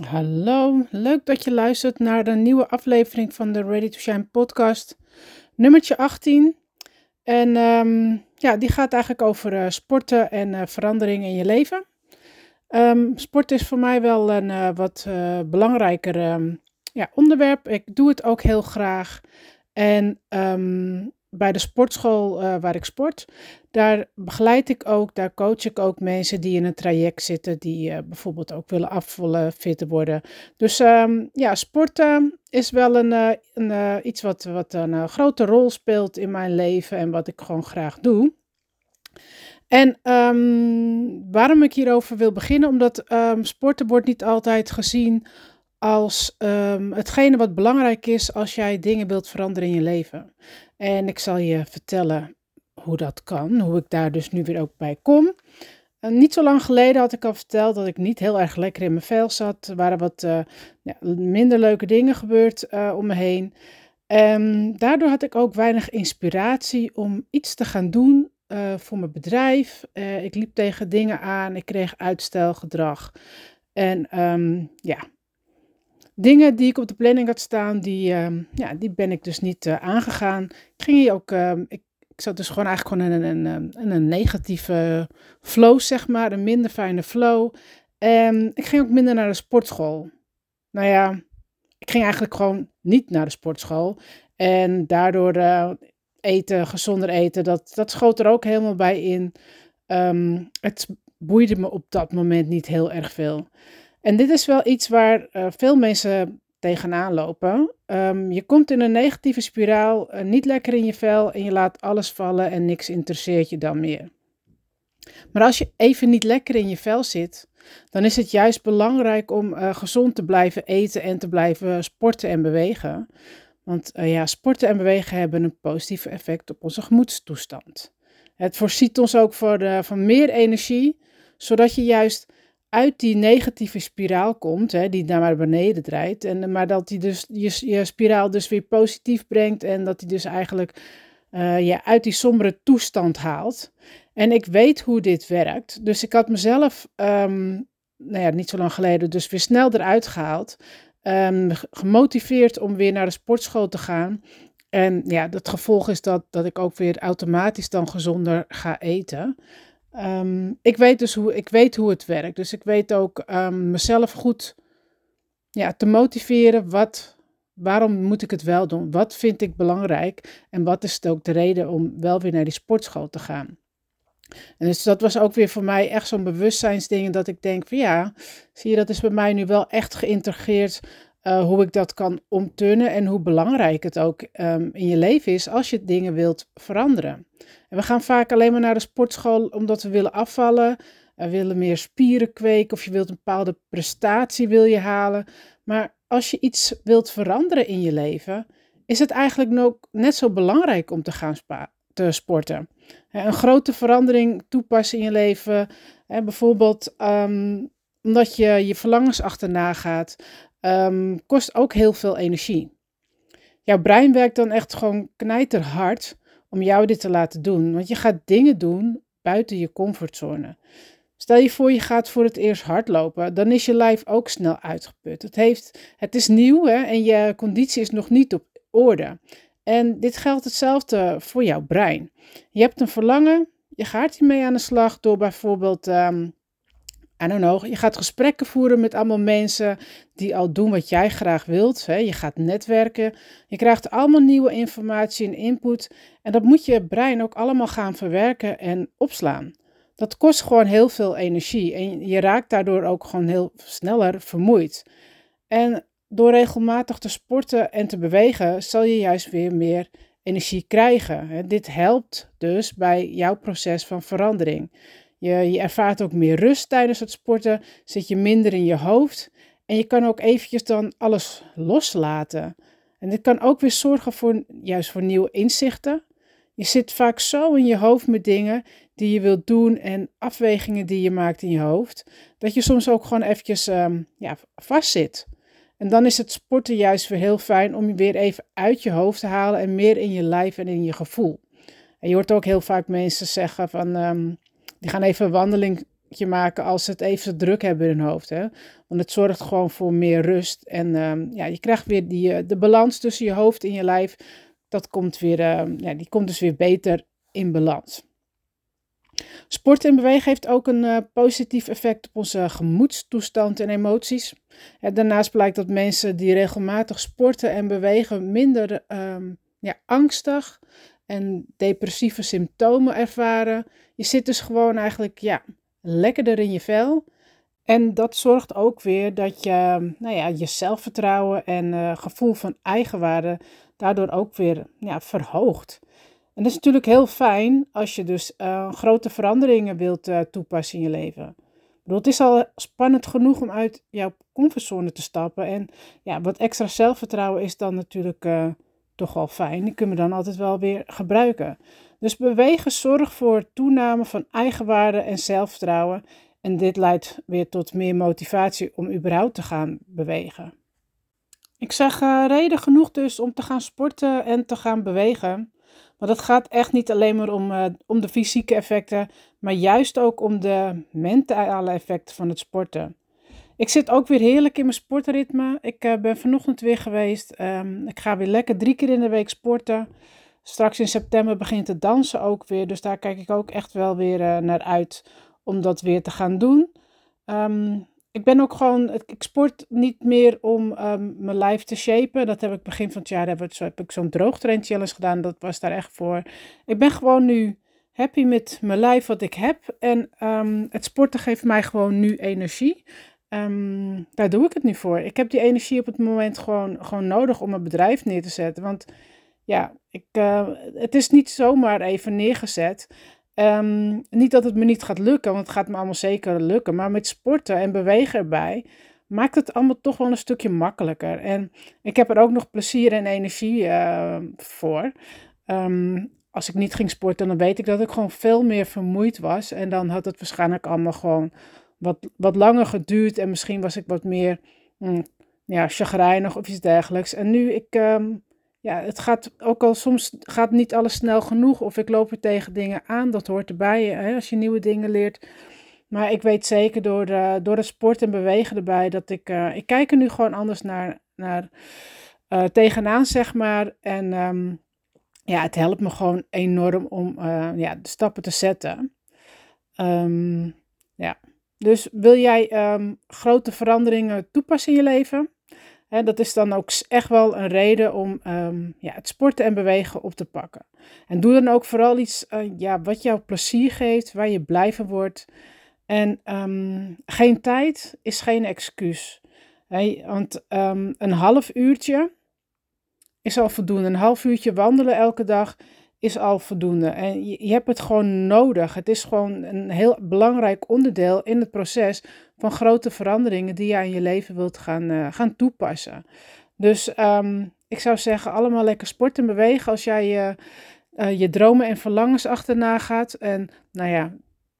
Hallo, leuk dat je luistert naar de nieuwe aflevering van de Ready to Shine podcast, nummertje 18. En ehm, ja, die gaat eigenlijk over uh, sporten en uh, verandering in je leven. Um, sport is voor mij wel een uh, wat belangrijker um, ja, onderwerp. Ik doe het ook heel graag. En bij de sportschool uh, waar ik sport, daar begeleid ik ook, daar coach ik ook mensen die in een traject zitten, die uh, bijvoorbeeld ook willen afvallen, fitter worden. Dus um, ja, sporten is wel een, uh, een iets wat, wat een grote rol speelt in mijn leven en wat ik gewoon graag doe. En um, waarom ik hierover wil beginnen, omdat um, sporten wordt niet altijd gezien als um, hetgene wat belangrijk is als jij dingen wilt veranderen in je leven. En ik zal je vertellen hoe dat kan, hoe ik daar dus nu weer ook bij kom. Niet zo lang geleden had ik al verteld dat ik niet heel erg lekker in mijn vel zat. Er waren wat uh, ja, minder leuke dingen gebeurd uh, om me heen. En daardoor had ik ook weinig inspiratie om iets te gaan doen voor mijn bedrijf. ik liep tegen dingen aan, ik kreeg uitstelgedrag. En um, ja, dingen die ik op de planning had staan, die, uh, ja, die ben ik dus niet uh, aangegaan. Ik ging hier ook, uh, ik, zat dus gewoon eigenlijk gewoon in een, een, een, negatieve flow, zeg maar, een minder fijne flow. En ik ging ook minder naar de sportschool. Nou ja, ik ging eigenlijk gewoon niet naar de sportschool. En daardoor eh, eten, gezonder eten, dat, dat schoot er ook helemaal bij in. Um, het boeide me op dat moment niet heel erg veel. En dit is wel iets waar uh, veel mensen tegenaan lopen. Um, je komt in een negatieve spiraal, uh, niet lekker in je vel en je laat alles vallen en niks interesseert je dan meer. Maar als je even niet lekker in je vel zit, dan is het juist belangrijk om uh, gezond te blijven eten en te blijven sporten en bewegen. Want ja, sporten en bewegen hebben een positief effect op onze gemoedstoestand. Het voorziet ons ook voor van meer energie, zodat je juist uit die negatieve spiraal komt, hè, die naar beneden draait, en, maar dat die dus je, je spiraal dus weer positief brengt en dat die dus eigenlijk uh, je uit die sombere toestand haalt. En ik weet hoe dit werkt, dus ik had mezelf, um, nou ja, niet zo lang geleden, dus weer snel eruit gehaald, um, gemotiveerd om weer naar de sportschool te gaan. En ja, het gevolg is dat, dat ik ook weer automatisch dan gezonder ga eten. Um, ik, weet dus hoe, ik weet hoe het werkt. Dus ik weet ook um, mezelf goed ja, te motiveren. Wat, waarom moet ik het wel doen? Wat vind ik belangrijk? En wat is ook de reden om wel weer naar die sportschool te gaan? En dus dat was ook weer voor mij echt zo'n bewustzijnsding. Dat ik denk van ja, zie je, dat is bij mij nu wel echt geïntegreerd. Uh, hoe ik dat kan omturnen en hoe belangrijk het ook um, in je leven is als je dingen wilt veranderen. En we gaan vaak alleen maar naar de sportschool omdat we willen afvallen. We willen meer spieren kweken of je wilt een bepaalde prestatie wil je halen. Maar als je iets wilt veranderen in je leven, is het eigenlijk nog net zo belangrijk om te gaan te sporten. Een grote verandering toepassen in je leven, bijvoorbeeld um, omdat je je verlangens achterna gaat, um, kost ook heel veel energie. Jouw brein werkt dan echt gewoon knijterhard om jou dit te laten doen. Want je gaat dingen doen buiten je comfortzone. Stel je voor je gaat voor het eerst hardlopen, dan is je lijf ook snel uitgeput. Het, heeft, het is nieuw hè, en je conditie is nog niet op orde. En dit geldt hetzelfde voor jouw brein. Je hebt een verlangen, je gaat hiermee aan de slag door bijvoorbeeld um, I don't je gaat gesprekken voeren met allemaal mensen die al doen wat jij graag wilt. Hè? Je gaat netwerken, je krijgt allemaal nieuwe informatie en input. En dat moet je brein ook allemaal gaan verwerken en opslaan. Dat kost gewoon heel veel energie en je raakt daardoor ook gewoon heel sneller vermoeid. En door regelmatig te sporten en te bewegen, zal je juist weer meer energie krijgen. Dit helpt dus bij jouw proces van verandering. Je, je ervaart ook meer rust tijdens het sporten, zit je minder in je hoofd en je kan ook eventjes dan alles loslaten. En dit kan ook weer zorgen voor juist voor nieuwe inzichten. Je zit vaak zo in je hoofd met dingen die je wilt doen en afwegingen die je maakt in je hoofd, dat je soms ook gewoon eventjes um, ja, vastzit. En dan is het sporten juist weer heel fijn om je weer even uit je hoofd te halen en meer in je lijf en in je gevoel. En je hoort ook heel vaak mensen zeggen van, um, die gaan even een wandeling je maken als ze het even druk hebben in hun hoofd. Hè? Want het zorgt gewoon voor meer rust. En ehm, ja, je krijgt weer die, eh, de balans tussen je hoofd en je lijf. Dat komt weer, ehm, ja, die komt dus weer beter in balans. Sport en bewegen heeft ook een uh, positief effect op onze gemoedstoestand en emoties. daarnaast blijkt dat mensen die regelmatig sporten en bewegen minder um, ja, angstig en depressieve symptomen ervaren. Je zit dus gewoon eigenlijk ja, lekkerder in je vel. En dat zorgt ook weer dat je, nou ja, je zelfvertrouwen en uh, gevoel van eigenwaarde daardoor ook weer ja, verhoogt. En dat is natuurlijk heel fijn als je dus uh, grote veranderingen wilt uh, toepassen in je leven. Bedoel, het is al spannend genoeg om uit jouw comfortzone te stappen. En ja, wat extra zelfvertrouwen is dan natuurlijk toch wel fijn. Die kunnen we dan altijd wel weer gebruiken. Dus bewegen zorgt voor toename van eigenwaarde en zelfvertrouwen. En dit leidt weer tot meer motivatie om überhaupt te gaan bewegen. Ik zeg reden genoeg dus om te gaan sporten en te gaan bewegen. Maar dat gaat echt niet alleen maar om, uh, om de fysieke effecten, maar juist ook om de mentale effecten van het sporten. Ik zit ook weer heerlijk in mijn sportritme. Ik uh, ben vanochtend weer geweest. Um, ik ga weer lekker drie keer in de week sporten. Straks in september begint het dansen ook weer. Dus daar kijk ik ook echt wel weer uh, naar uit om dat weer te gaan doen. Um, ik ben ook gewoon, ik sport niet meer om um, mijn lijf te shapen. Dat heb ik begin van het jaar, heb, ik, zo, heb ik zo'n droogtrain challenge gedaan. Dat was daar echt voor. Ik ben gewoon nu happy met mijn lijf wat ik heb. En het sporten geeft mij gewoon nu energie. Um, daar doe ik het nu voor. Ik heb die energie op het moment gewoon, gewoon nodig om mijn bedrijf neer te zetten. Want ja, ik, uh, het is niet zomaar even neergezet. Um, niet dat het me niet gaat lukken, want het gaat me allemaal zeker lukken. Maar met sporten en bewegen erbij maakt het allemaal toch wel een stukje makkelijker. En ik heb er ook nog plezier en energie uh, voor. Als ik niet ging sporten, dan weet ik dat ik gewoon veel meer vermoeid was. En dan had het waarschijnlijk allemaal gewoon wat, wat langer geduurd. En misschien was ik wat meer mm, ja, chagrijnig of iets dergelijks. En nu ik. Um, ja, het gaat ook al soms gaat niet alles snel genoeg of ik loop er tegen dingen aan. Dat hoort erbij hè, als je nieuwe dingen leert. Maar ik weet zeker door, de, door het sport en bewegen erbij dat ik, uh, ik kijk er nu gewoon anders naar, naar uh, tegenaan, zeg maar. En um, ja, het helpt me gewoon enorm om uh, ja, de stappen te zetten. Um, ja. Dus wil jij um, grote veranderingen toepassen in je leven? Hè, dat is dan ook echt wel een reden om um, ja, het sporten en bewegen op te pakken. En doe dan ook vooral iets uh, ja, wat jou plezier geeft, waar je blij van wordt. En um, geen tijd is geen excuus. Want een half uurtje is al voldoende. Een half uurtje wandelen elke dag is al voldoende. En je, je, hebt het gewoon nodig. Het is gewoon een heel belangrijk onderdeel in het proces van grote veranderingen die je in je leven wilt gaan, uh, gaan toepassen. Dus um, ik zou zeggen, allemaal lekker sporten en bewegen als jij uh, uh, je dromen en verlangens achterna gaat. En nou ja,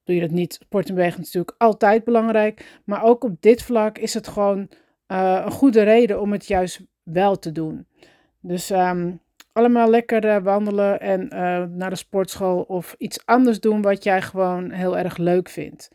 doe je dat niet, sport en bewegen is natuurlijk altijd belangrijk. Maar ook op dit vlak is het gewoon een goede reden om het juist wel te doen. Dus um, allemaal lekker uh, wandelen en uh, naar de sportschool of iets anders doen wat jij gewoon heel erg leuk vindt.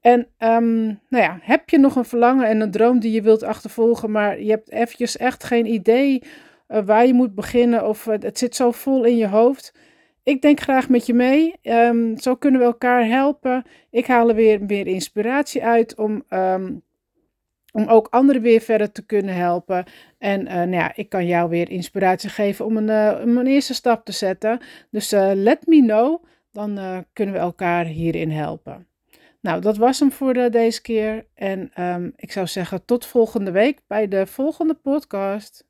En um, nou ja, heb je nog een verlangen en een droom die je wilt achtervolgen, maar je hebt eventjes echt geen idee uh, waar je moet beginnen of het zit zo vol in je hoofd. Ik denk graag met je mee. Um, zo kunnen we elkaar helpen. Ik haal er weer meer inspiratie uit om um, om ook anderen weer verder te kunnen helpen. En uh, nou ja, ik kan jou weer inspiratie geven om een, uh, een eerste stap te zetten. Dus uh, let me know, dan kunnen we elkaar hierin helpen. Nou, dat was hem voor deze keer. En um, ik zou zeggen tot volgende week bij de volgende podcast.